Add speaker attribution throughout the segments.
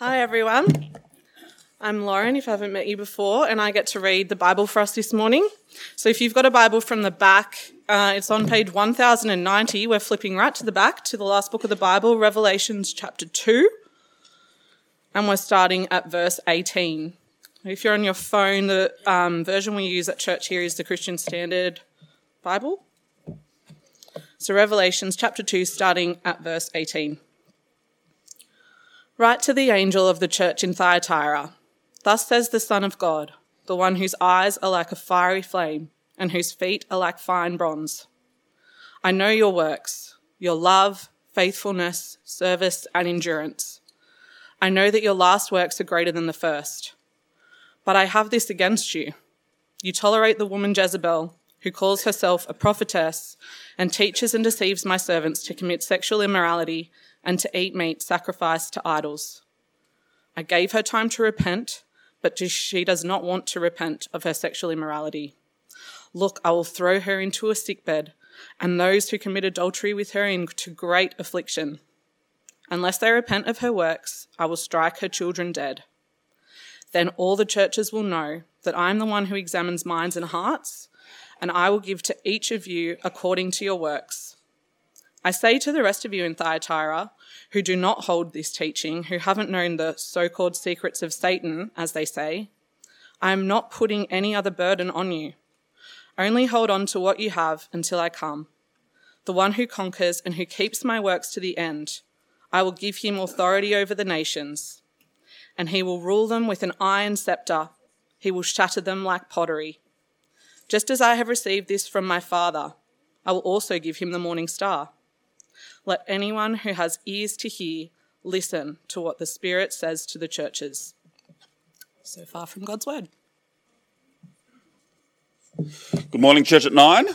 Speaker 1: Hi, everyone. I'm Lauren, if I haven't met you before, and I get to read the Bible for us this morning. So if you've got a Bible from the back, uh, it's on page 1090. We're flipping right to the back to the last book of the Bible, Revelations chapter 2, and we're starting at verse 18. If you're on your phone, the um, version we use at church here is the Christian Standard Bible. So Revelations chapter 2, starting at verse 18. Write to the angel of the church in Thyatira. Thus says the Son of God, the one whose eyes are like a fiery flame, and whose feet are like fine bronze. I know your works, your love, faithfulness, service, and endurance. I know that your last works are greater than the first. But I have this against you. You tolerate the woman Jezebel, who calls herself a prophetess and teaches and deceives my servants to commit sexual immorality and to eat meat sacrificed to idols. I gave her time to repent, but she does not want to repent of her sexual immorality. Look, I will throw her into a sickbed, and those who commit adultery with her into great affliction. Unless they repent of her works, I will strike her children dead. Then all the churches will know that I am the one who examines minds and hearts, and I will give to each of you according to your works. I say to the rest of you in Thyatira, who do not hold this teaching, who haven't known the so called secrets of Satan, as they say, I am not putting any other burden on you. Only hold on to what you have until I come. The one who conquers and who keeps my works to the end, I will give him authority over the nations, and he will rule them with an iron scepter. He will shatter them like pottery. Just as I have received this from my Father, I will also give him the morning star. Let anyone who has ears to hear listen to what the Spirit says to the churches. So far from God's word.
Speaker 2: Good morning, Church at Nine.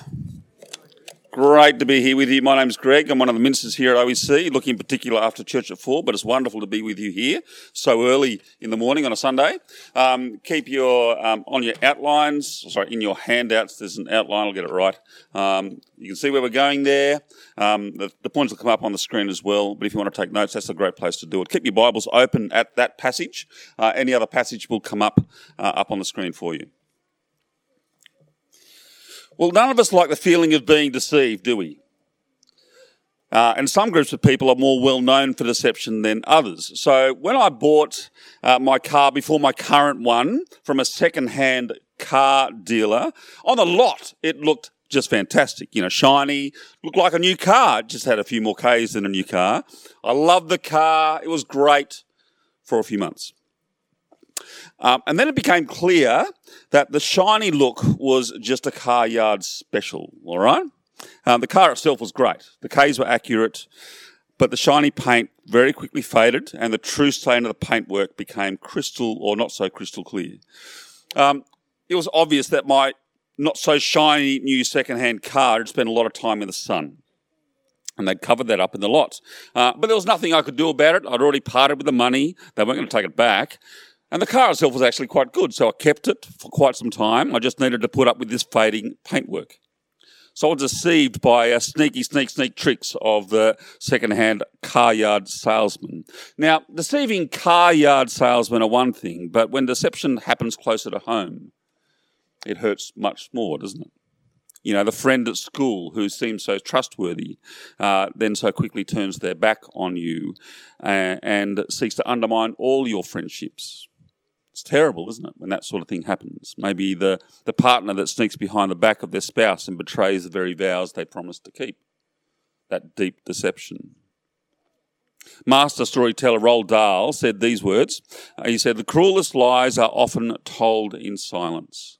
Speaker 2: Great to be here with you. My name's Greg. I'm one of the ministers here at OEC, looking in particular after church at four, but it's wonderful to be with you here so early in the morning on a Sunday. Um, keep your, um, on your outlines, sorry, in your handouts, there's an outline, I'll get it right. Um, you can see where we're going there. Um, the, the, points will come up on the screen as well, but if you want to take notes, that's a great place to do it. Keep your Bibles open at that passage. Uh, any other passage will come up, uh, up on the screen for you. Well, none of us like the feeling of being deceived, do we? Uh, and some groups of people are more well known for deception than others. So when I bought uh, my car before my current one from a second-hand car dealer, on the lot it looked just fantastic. You know, shiny, looked like a new car. Just had a few more Ks than a new car. I loved the car. It was great for a few months. Um, and then it became clear that the shiny look was just a car yard special, all right? Um, the car itself was great. The Ks were accurate, but the shiny paint very quickly faded and the true stain of the paintwork became crystal or not so crystal clear. Um, it was obvious that my not so shiny new second-hand car had spent a lot of time in the sun. And they'd covered that up in the lot. Uh, but there was nothing I could do about it. I'd already parted with the money. They weren't going to take it back. And the car itself was actually quite good, so I kept it for quite some time. I just needed to put up with this fading paintwork. So I was deceived by a sneaky, sneak, sneak tricks of the second-hand car yard salesman. Now, deceiving car yard salesmen are one thing, but when deception happens closer to home, it hurts much more, doesn't it? You know, the friend at school who seems so trustworthy uh, then so quickly turns their back on you uh, and seeks to undermine all your friendships. It's terrible, isn't it, when that sort of thing happens? Maybe the, the partner that sneaks behind the back of their spouse and betrays the very vows they promised to keep. That deep deception. Master storyteller Roald Dahl said these words. He said, The cruelest lies are often told in silence.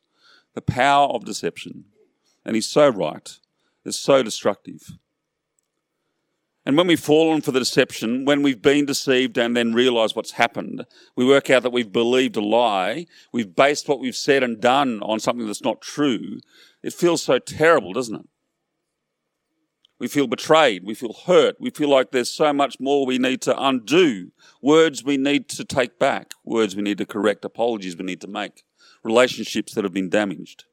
Speaker 2: The power of deception. And he's so right. It's so destructive. And when we've fallen for the deception, when we've been deceived and then realize what's happened, we work out that we've believed a lie, we've based what we've said and done on something that's not true, it feels so terrible, doesn't it? We feel betrayed, we feel hurt, we feel like there's so much more we need to undo, words we need to take back, words we need to correct, apologies we need to make, relationships that have been damaged.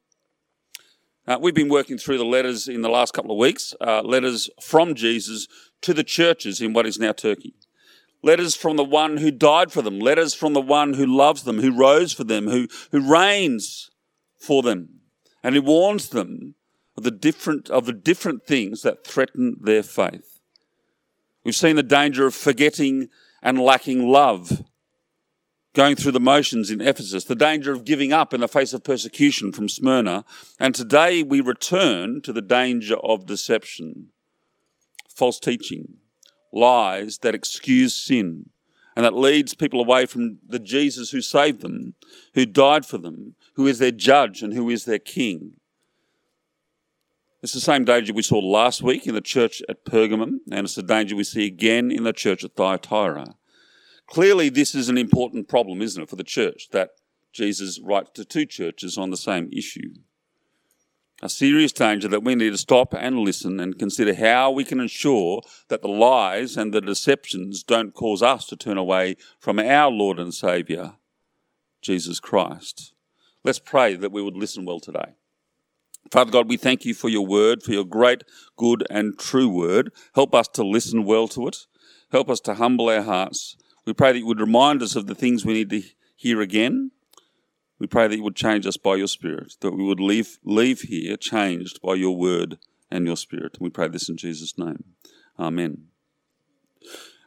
Speaker 2: Uh, we've been working through the letters in the last couple of weeks, uh, letters from Jesus to the churches in what is now Turkey. letters from the one who died for them, letters from the one who loves them, who rose for them, who, who reigns for them, and who warns them of the different of the different things that threaten their faith. We've seen the danger of forgetting and lacking love, going through the motions in Ephesus, the danger of giving up in the face of persecution from Smyrna, and today we return to the danger of deception, false teaching, lies that excuse sin, and that leads people away from the Jesus who saved them, who died for them, who is their judge and who is their king. It's the same danger we saw last week in the church at Pergamum, and it's the danger we see again in the church at Thyatira. Clearly, this is an important problem, isn't it, for the church, that Jesus writes to two churches on the same issue. A serious danger that we need to stop and listen and consider how we can ensure that the lies and the deceptions don't cause us to turn away from our Lord and Saviour, Jesus Christ. Let's pray that we would listen well today. Father God, we thank you for your word, for your great, good, and true word. Help us to listen well to it. Help us to humble our hearts. We pray that you would remind us of the things we need to hear again. We pray that you would change us by your Spirit, that we would leave, leave here changed by your word and your Spirit. And we pray this in Jesus' name. Amen.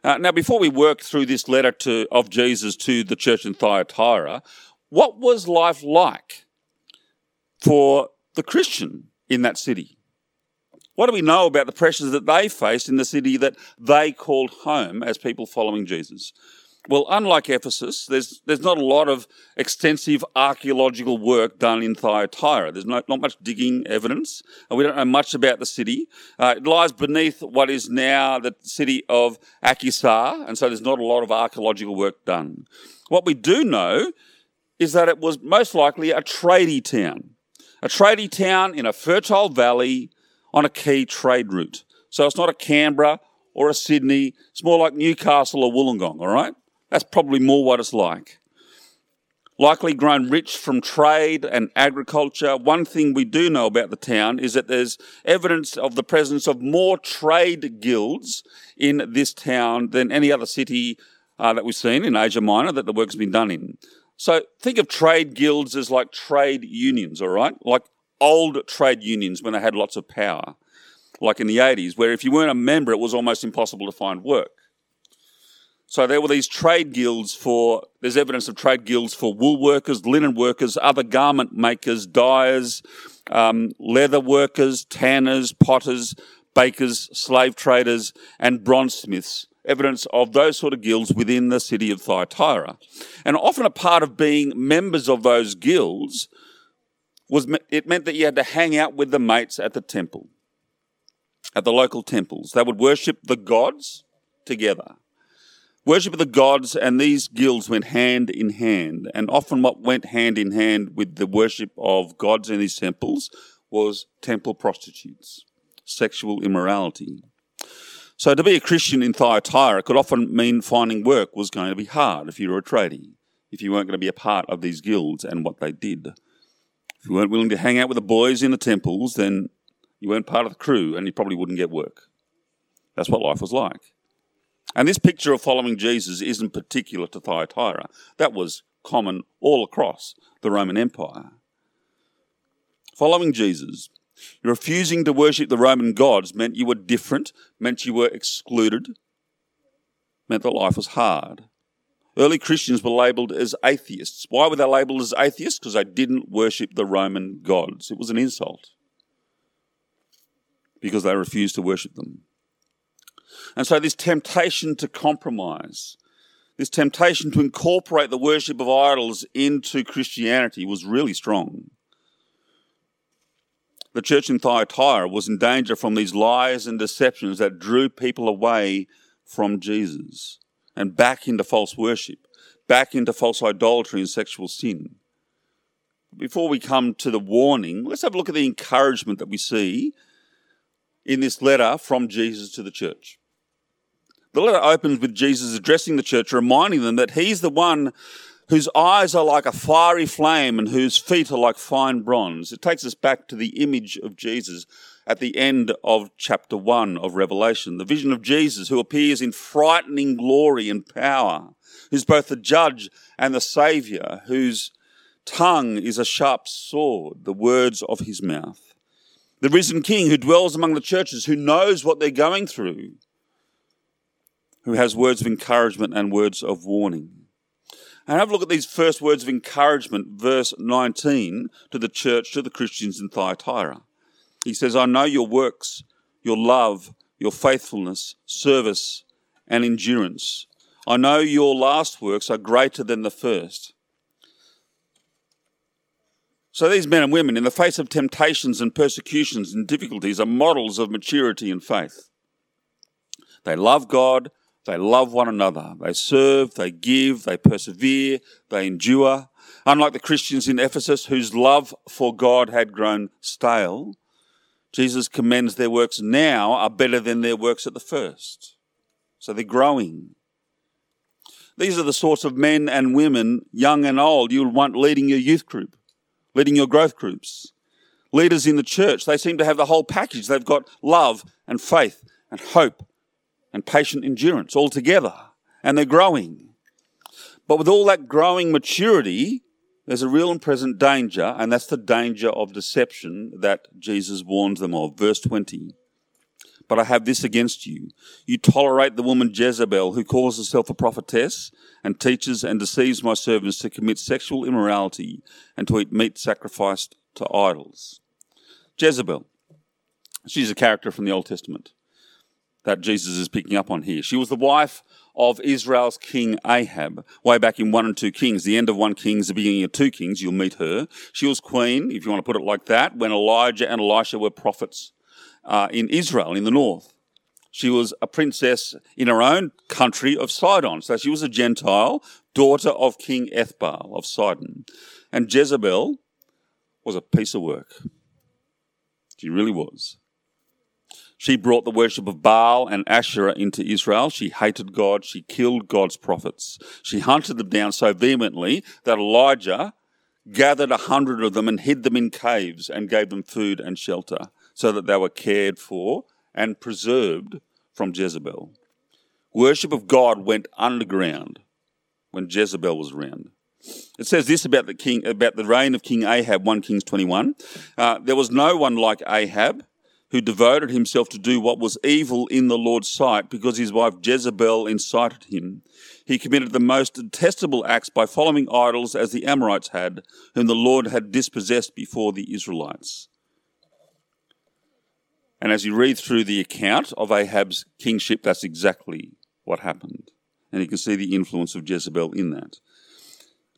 Speaker 2: Uh, now, before we work through this letter to, of Jesus to the church in Thyatira, what was life like for the Christian in that city? What do we know about the pressures that they faced in the city that they called home as people following Jesus? Well, unlike Ephesus, there's, there's not a lot of extensive archaeological work done in Thyatira. There's not, not much digging evidence. and We don't know much about the city. Uh, it lies beneath what is now the city of Akhisar, and so there's not a lot of archaeological work done. What we do know is that it was most likely a tradie town a tradie town in a fertile valley on a key trade route. So it's not a Canberra or a Sydney, it's more like Newcastle or Wollongong, all right? That's probably more what it's like. Likely grown rich from trade and agriculture. One thing we do know about the town is that there's evidence of the presence of more trade guilds in this town than any other city uh, that we've seen in Asia Minor that the work's been done in. So think of trade guilds as like trade unions, all right? Like old trade unions when they had lots of power, like in the 80s, where if you weren't a member, it was almost impossible to find work. So there were these trade guilds for, there's evidence of trade guilds for wool workers, linen workers, other garment makers, dyers, um, leather workers, tanners, potters, bakers, slave traders, and bronze smiths evidence of those sort of guilds within the city of Thyatira. And often a part of being members of those guilds was it meant that you had to hang out with the mates at the temple, at the local temples. They would worship the gods together. Worship of the gods and these guilds went hand in hand. And often what went hand in hand with the worship of gods in these temples was temple prostitutes, sexual immorality. So to be a Christian in Thyatira could often mean finding work was going to be hard if you were a tradie, if you weren't going to be a part of these guilds and what they did. If you weren't willing to hang out with the boys in the temples, then you weren't part of the crew and you probably wouldn't get work. That's what life was like. And this picture of following Jesus isn't particular to Thyatira. That was common all across the Roman Empire. Following Jesus Refusing to worship the Roman gods meant you were different, meant you were excluded, meant that life was hard. Early Christians were labelled as atheists. Why were they labelled as atheists? Because they didn't worship the Roman gods. It was an insult. Because they refused to worship them. And so, this temptation to compromise, this temptation to incorporate the worship of idols into Christianity was really strong the church in Thyatira was in danger from these lies and deceptions that drew people away from Jesus and back into false worship, back into false idolatry and sexual sin. Before we come to the warning, let's have a look at the encouragement that we see in this letter from Jesus to the church. The letter opens with Jesus addressing the church, reminding them that he's the one whose eyes are like a fiery flame and whose feet are like fine bronze. It takes us back to the image of Jesus at the end of chapter 1 of Revelation. The vision of Jesus who appears in frightening glory and power, who's both the judge and the savior, whose tongue is a sharp sword, the words of his mouth. The risen king who dwells among the churches, who knows what they're going through, who has words of encouragement and words of warning. And have a look at these first words of encouragement, verse 19, to the church, to the Christians in Thyatira. He says, I know your works, your love, your faithfulness, service, and endurance. I know your last works are greater than the first. So these men and women, in the face of temptations and persecutions and difficulties, are models of maturity and faith. They love God, they love one another. They serve, they give, they persevere, they endure. Unlike the Christians in Ephesus whose love for God had grown stale, Jesus commends their works now are better than their works at the first. So they're growing. These are the sorts of men and women, young and old, you'll want leading your youth group, leading your growth groups. Leaders in the church, they seem to have the whole package. They've got love and faith and hope and patient endurance all together, and they're growing. But with all that growing maturity, there's a real and present danger, and that's the danger of deception that Jesus warns them of. Verse 20. But I have this against you. You tolerate the woman Jezebel, who calls herself a prophetess and teaches and deceives my servants to commit sexual immorality and to eat meat sacrificed to idols. Jezebel. She's a character from the Old Testament that Jesus is picking up on here. She was the wife of Israel's king Ahab, way back in 1 and 2 Kings, the end of 1 Kings, the beginning of 2 Kings, you'll meet her. She was queen, if you want to put it like that, when Elijah and Elisha were prophets uh, in Israel, in the north. She was a princess in her own country of Sidon. So she was a Gentile, daughter of King Ethbaal of Sidon. And Jezebel was a piece of work. She really was. She brought the worship of Baal and Asherah into Israel. She hated God. She killed God's prophets. She hunted them down so vehemently that Elijah gathered a hundred of them and hid them in caves and gave them food and shelter so that they were cared for and preserved from Jezebel. Worship of God went underground when Jezebel was around. It says this about the king, about the reign of King Ahab, 1 Kings 21. Uh, there was no one like Ahab who devoted himself to do what was evil in the Lord's sight because his wife Jezebel incited him. He committed the most detestable acts by following idols as the Amorites had, whom the Lord had dispossessed before the Israelites. And as you read through the account of Ahab's kingship, that's exactly what happened. And you can see the influence of Jezebel in that.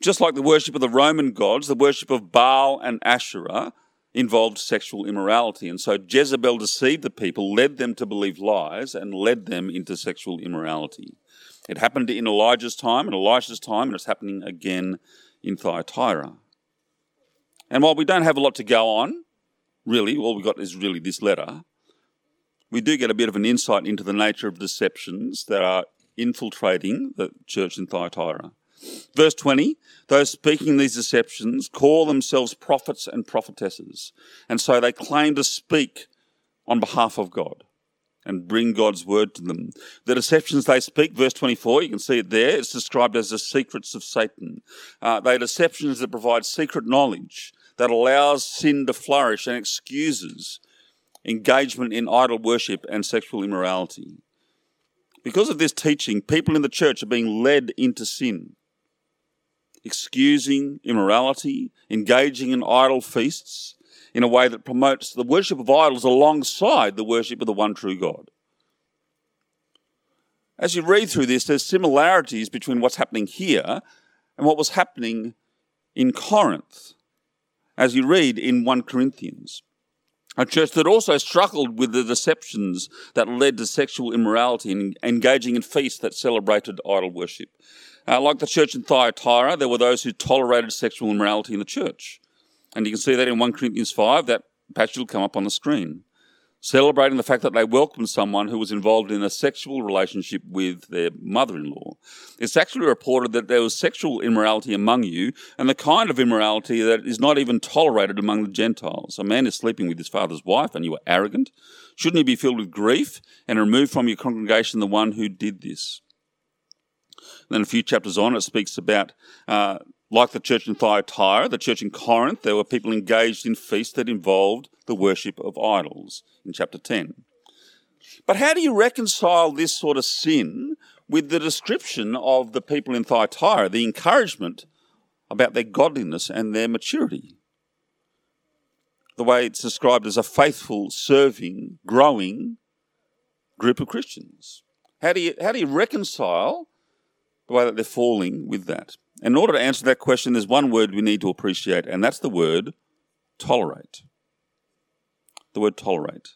Speaker 2: Just like the worship of the Roman gods, the worship of Baal and Asherah involved sexual immorality. And so Jezebel deceived the people, led them to believe lies, and led them into sexual immorality. It happened in Elijah's time, in Elisha's time, and it's happening again in Thyatira. And while we don't have a lot to go on, really, all we've got is really this letter, we do get a bit of an insight into the nature of deceptions that are infiltrating the church in Thyatira. Verse 20 Those speaking these deceptions call themselves prophets and prophetesses, and so they claim to speak on behalf of God and bring God's word to them. The deceptions they speak, verse 24, you can see it there, it's described as the secrets of Satan. Uh, they are deceptions that provide secret knowledge that allows sin to flourish and excuses engagement in idol worship and sexual immorality. Because of this teaching, people in the church are being led into sin excusing immorality, engaging in idol feasts in a way that promotes the worship of idols alongside the worship of the one true God. As you read through this, there's similarities between what's happening here and what was happening in Corinth, as you read in 1 Corinthians. A church that also struggled with the deceptions that led to sexual immorality and engaging in feasts that celebrated idol worship. Uh, like the church in Thyatira, there were those who tolerated sexual immorality in the church. And you can see that in 1 Corinthians 5, that passage will come up on the screen. celebrating the fact that they welcomed someone who was involved in a sexual relationship with their mother in law. It's actually reported that there was sexual immorality among you, and the kind of immorality that is not even tolerated among the Gentiles. A man is sleeping with his father's wife, and you are arrogant. Shouldn't he be filled with grief and remove from your congregation the one who did this? Then a few chapters on, it speaks about uh, like the church in Thyatira, the church in Corinth, there were people engaged in feasts that involved the worship of idols in chapter 10. But how do you reconcile this sort of sin with the description of the people in Thyatira, the encouragement about their godliness and their maturity? The way it's described as a faithful, serving, growing group of Christians. How do you, how do you reconcile the way that they're falling with that? In order to answer that question, there's one word we need to appreciate, and that's the word tolerate. The word tolerate.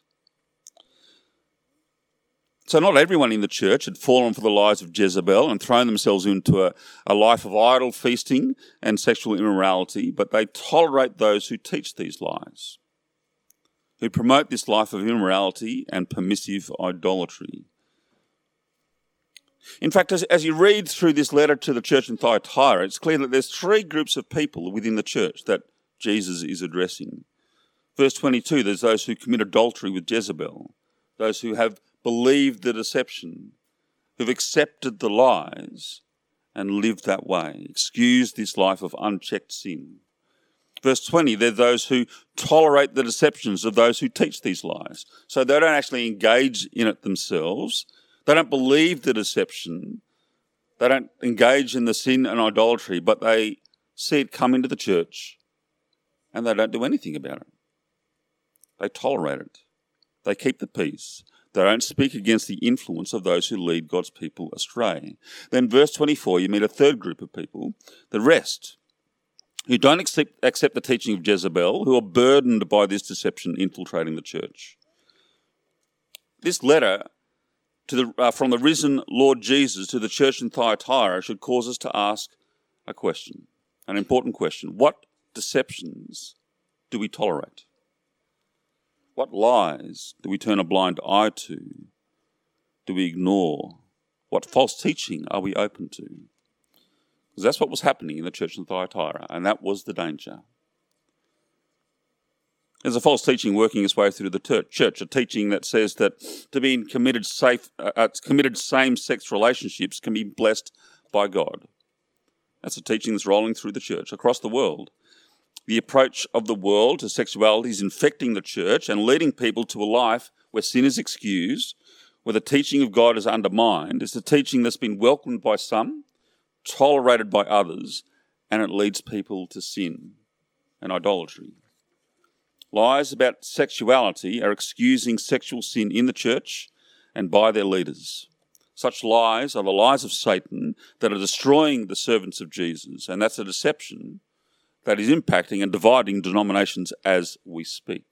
Speaker 2: So, not everyone in the church had fallen for the lies of Jezebel and thrown themselves into a, a life of idol feasting and sexual immorality, but they tolerate those who teach these lies, who promote this life of immorality and permissive idolatry. In fact, as, as you read through this letter to the church in Thyatira, it's clear that there's three groups of people within the church that Jesus is addressing. Verse 22, there's those who commit adultery with Jezebel, those who have believed the deception, who've accepted the lies and lived that way, excused this life of unchecked sin. Verse 20, they're those who tolerate the deceptions of those who teach these lies. So they don't actually engage in it themselves, they don't believe the deception. They don't engage in the sin and idolatry, but they see it come into the church and they don't do anything about it. They tolerate it. They keep the peace. They don't speak against the influence of those who lead God's people astray. Then, verse 24, you meet a third group of people, the rest, who don't accept, accept the teaching of Jezebel, who are burdened by this deception infiltrating the church. This letter the, uh, from the risen Lord Jesus to the church in Thyatira should cause us to ask a question, an important question. What deceptions do we tolerate? What lies do we turn a blind eye to? Do we ignore? What false teaching are we open to? Because that's what was happening in the church in Thyatira, and that was the danger. There's a false teaching working its way through the church, a teaching that says that to be in committed, safe, uh, uh, committed same-sex relationships can be blessed by God. That's a teaching that's rolling through the church across the world. The approach of the world to sexuality is infecting the church and leading people to a life where sin is excused, where the teaching of God is undermined. It's a teaching that's been welcomed by some, tolerated by others, and it leads people to sin and idolatry. Lies about sexuality are excusing sexual sin in the church and by their leaders. Such lies are the lies of Satan that are destroying the servants of Jesus, and that's a deception that is impacting and dividing denominations as we speak.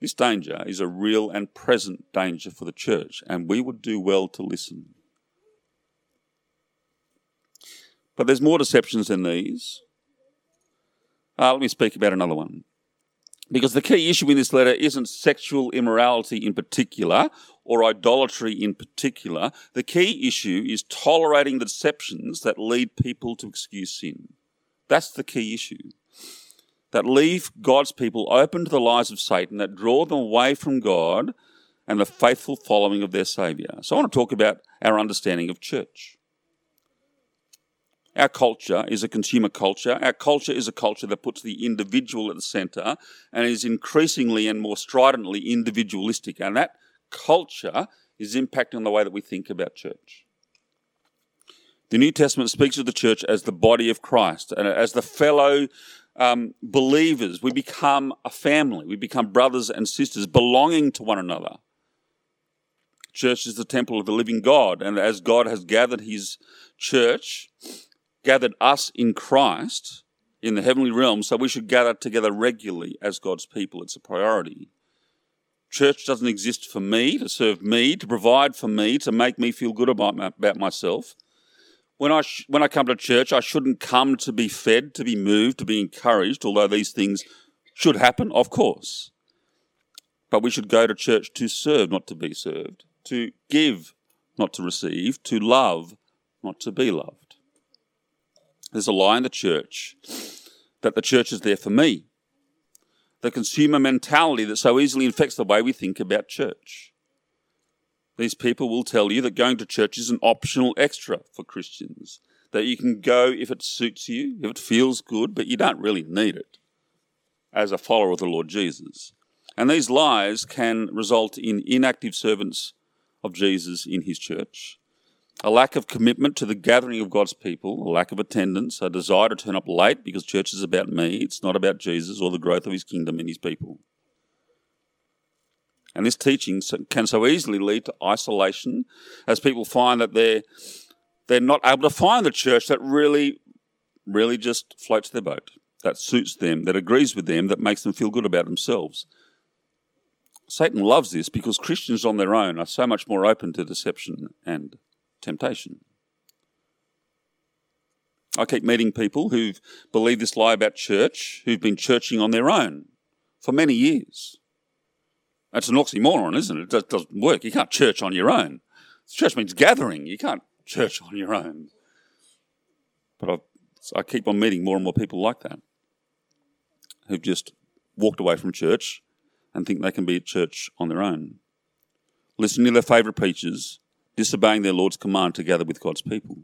Speaker 2: This danger is a real and present danger for the church, and we would do well to listen. But there's more deceptions than these. Uh, let me speak about another one. Because the key issue in this letter isn't sexual immorality in particular or idolatry in particular. The key issue is tolerating the deceptions that lead people to excuse sin. That's the key issue. That leave God's people open to the lies of Satan, that draw them away from God and the faithful following of their Saviour. So I want to talk about our understanding of church. Our culture is a consumer culture. Our culture is a culture that puts the individual at the centre and is increasingly and more stridently individualistic. And that culture is impacting the way that we think about church. The New Testament speaks of the church as the body of Christ and as the fellow um, believers. We become a family. We become brothers and sisters belonging to one another. Church is the temple of the living God, and as God has gathered his church, gathered us in Christ in the heavenly realm, so we should gather together regularly as God's people. It's a priority. Church doesn't exist for me, to serve me, to provide for me, to make me feel good about, my, about myself. When I, sh- when I come to church, I shouldn't come to be fed, to be moved, to be encouraged, although these things should happen, of course. But we should go to church to serve, not to be served, to give, not to receive, to love, not to be loved. There's a lie in the church that the church is there for me. The consumer mentality that so easily infects the way we think about church. These people will tell you that going to church is an optional extra for Christians, that you can go if it suits you, if it feels good, but you don't really need it as a follower of the Lord Jesus. And these lies can result in inactive servants of Jesus in his church, a lack of commitment to the gathering of God's people, a lack of attendance, a desire to turn up late because church is about me, it's not about Jesus or the growth of his kingdom and his people. And this teaching can so easily lead to isolation as people find that they're, they're not able to find the church that really, really just floats their boat, that suits them, that agrees with them, that makes them feel good about themselves. Satan loves this because Christians on their own are so much more open to deception and temptation. I keep meeting people who've believed this lie about church, who've been churching on their own for many years. That's an oxymoron, isn't it? It doesn't work. You can't church on your own. Church means gathering. You can't church on your own. But I've, I keep on meeting more and more people like that who've just walked away from church and think they can be at church on their own. Listening to their favourite preachers, disobeying their Lord's command to gather with God's people.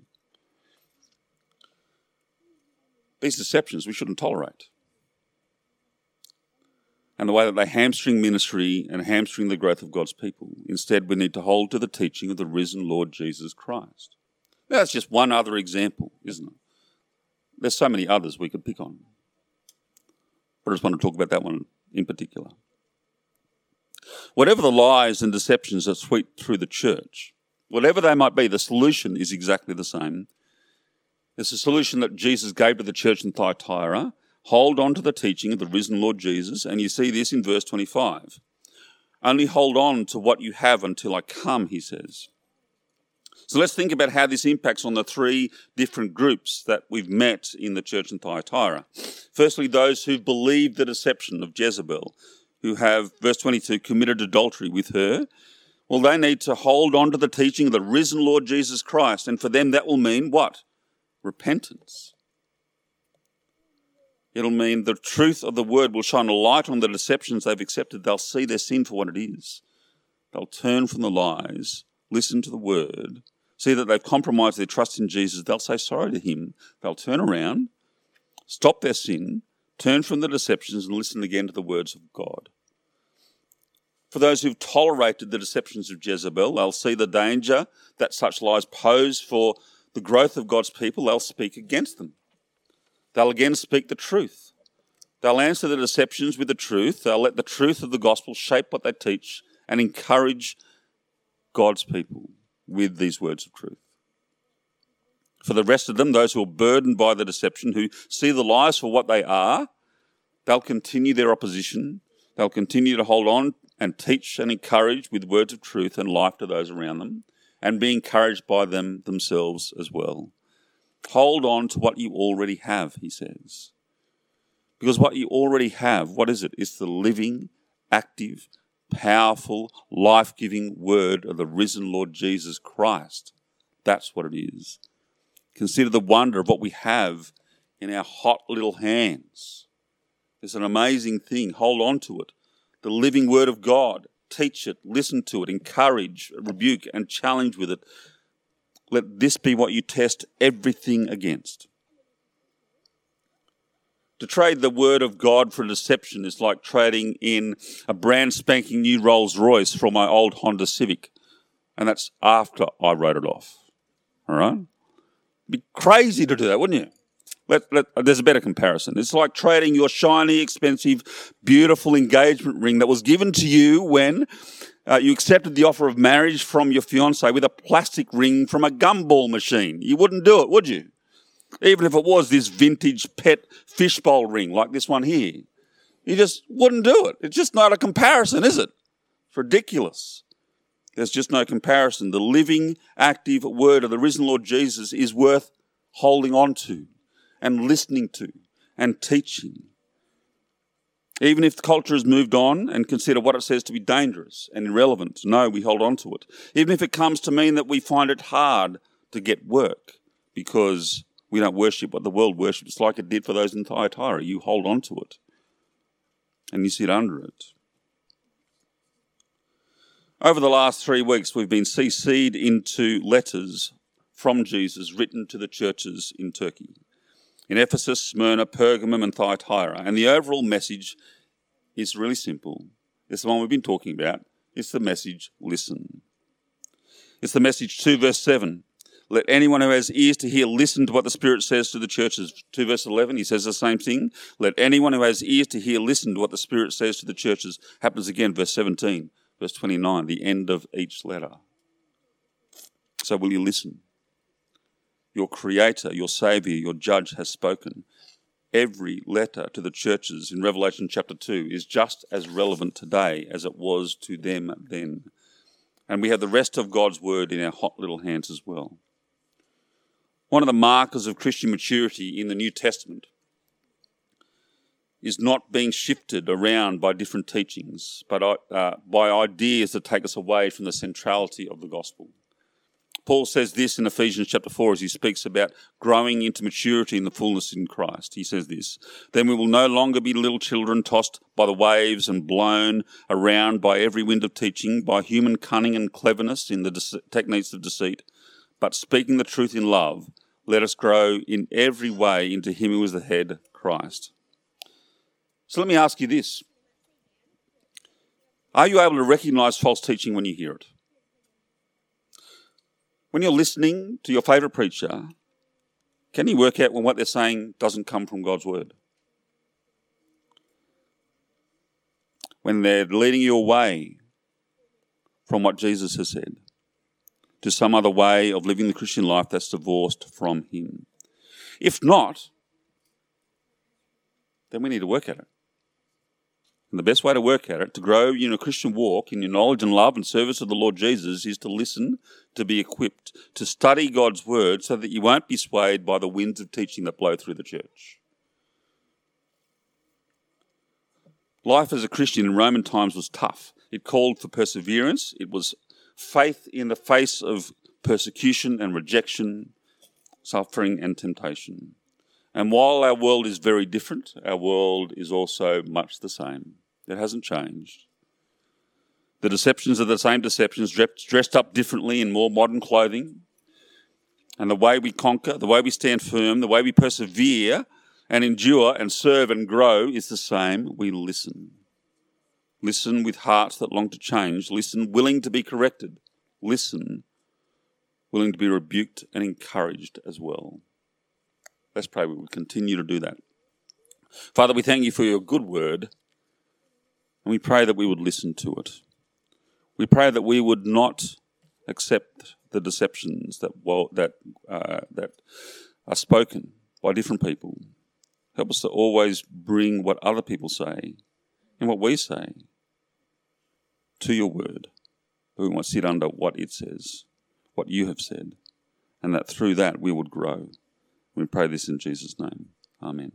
Speaker 2: These deceptions we shouldn't tolerate and the way that they hamstring ministry and hamstring the growth of God's people. Instead, we need to hold to the teaching of the risen Lord Jesus Christ. Now, that's just one other example, isn't it? There's so many others we could pick on. But I just want to talk about that one in particular. Whatever the lies and deceptions that sweep through the church, whatever they might be, the solution is exactly the same. It's a solution that Jesus gave to the church in Thyatira Hold on to the teaching of the risen Lord Jesus, and you see this in verse 25. Only hold on to what you have until I come, he says. So let's think about how this impacts on the three different groups that we've met in the church in Thyatira. Firstly, those who believed the deception of Jezebel, who have, verse 22, committed adultery with her. Well, they need to hold on to the teaching of the risen Lord Jesus Christ, and for them that will mean what? Repentance. It'll mean the truth of the word will shine a light on the deceptions they've accepted. They'll see their sin for what it is. They'll turn from the lies, listen to the word, see that they've compromised their trust in Jesus. They'll say sorry to him. They'll turn around, stop their sin, turn from the deceptions, and listen again to the words of God. For those who've tolerated the deceptions of Jezebel, they'll see the danger that such lies pose for the growth of God's people. They'll speak against them. They'll again speak the truth. They'll answer the deceptions with the truth. They'll let the truth of the gospel shape what they teach and encourage God's people with these words of truth. For the rest of them, those who are burdened by the deception, who see the lies for what they are, they'll continue their opposition. They'll continue to hold on and teach and encourage with words of truth and life to those around them and be encouraged by them themselves as well. Hold on to what you already have, he says. Because what you already have, what is it? It's the living, active, powerful, life giving word of the risen Lord Jesus Christ. That's what it is. Consider the wonder of what we have in our hot little hands. It's an amazing thing. Hold on to it. The living word of God. Teach it, listen to it, encourage, rebuke, and challenge with it let this be what you test everything against. To trade the word of God for deception is like trading in a brand spanking new Rolls Royce for my old Honda Civic. And that's after I wrote it off. All right? It'd be crazy to do that, wouldn't you? Let, let, there's a better comparison. It's like trading your shiny, expensive, beautiful engagement ring that was given to you when uh, you accepted the offer of marriage from your fiance with a plastic ring from a gumball machine. You wouldn't do it, would you? Even if it was this vintage pet fishbowl ring like this one here. You just wouldn't do it. It's just not a comparison, is it? It's ridiculous. There's just no comparison. The living, active word of the risen Lord Jesus is worth holding on to and listening to and teaching. Even if the culture has moved on and consider what it says to be dangerous and irrelevant, no, we hold on to it. Even if it comes to mean that we find it hard to get work because we don't worship what the world worships like it did for those in Thyatira, you hold on to it and you sit under it. Over the last three weeks, we've been CC'd into letters from Jesus written to the churches in Turkey in Ephesus, Smyrna, Pergamum, and Thyatira. And the overall message is really simple. It's the one we've been talking about. It's the message listen. It's the message 2 verse 7. Let anyone who has ears to hear listen to what the Spirit says to the churches. 2 verse 11, he says the same thing. Let anyone who has ears to hear listen to what the Spirit says to the churches. Happens again, verse 17, verse 29, the end of each letter. So will you listen? Your Creator, your Saviour, your Judge has spoken. Every letter to the churches in Revelation chapter 2 is just as relevant today as it was to them then. And we have the rest of God's Word in our hot little hands as well. One of the markers of Christian maturity in the New Testament is not being shifted around by different teachings, but uh, by ideas that take us away from the centrality of the gospel. Paul says this in Ephesians chapter 4 as he speaks about growing into maturity in the fullness in Christ. He says this Then we will no longer be little children tossed by the waves and blown around by every wind of teaching, by human cunning and cleverness in the de- techniques of deceit, but speaking the truth in love, let us grow in every way into Him who is the head, Christ. So let me ask you this Are you able to recognize false teaching when you hear it? When you're listening to your favourite preacher, can you work out when what they're saying doesn't come from God's word? When they're leading you away from what Jesus has said to some other way of living the Christian life that's divorced from Him. If not, then we need to work at it. And the best way to work at it, to grow in a Christian walk, in your knowledge and love and service of the Lord Jesus, is to listen, to be equipped, to study God's word so that you won't be swayed by the winds of teaching that blow through the church. Life as a Christian in Roman times was tough. It called for perseverance. It was faith in the face of persecution and rejection, suffering and temptation. And while our world is very different, our world is also much the same. It hasn't changed. The deceptions are the same deceptions, dressed up differently in more modern clothing. And the way we conquer, the way we stand firm, the way we persevere and endure and serve and grow is the same. We listen. Listen with hearts that long to change. Listen willing to be corrected. Listen willing to be rebuked and encouraged as well. Let's pray we will continue to do that. Father, we thank you for your good word. And we pray that we would listen to it. We pray that we would not accept the deceptions that, well, that, uh, that are spoken by different people. Help us to always bring what other people say and what we say to your word. We want to sit under what it says, what you have said, and that through that we would grow. We pray this in Jesus' name. Amen.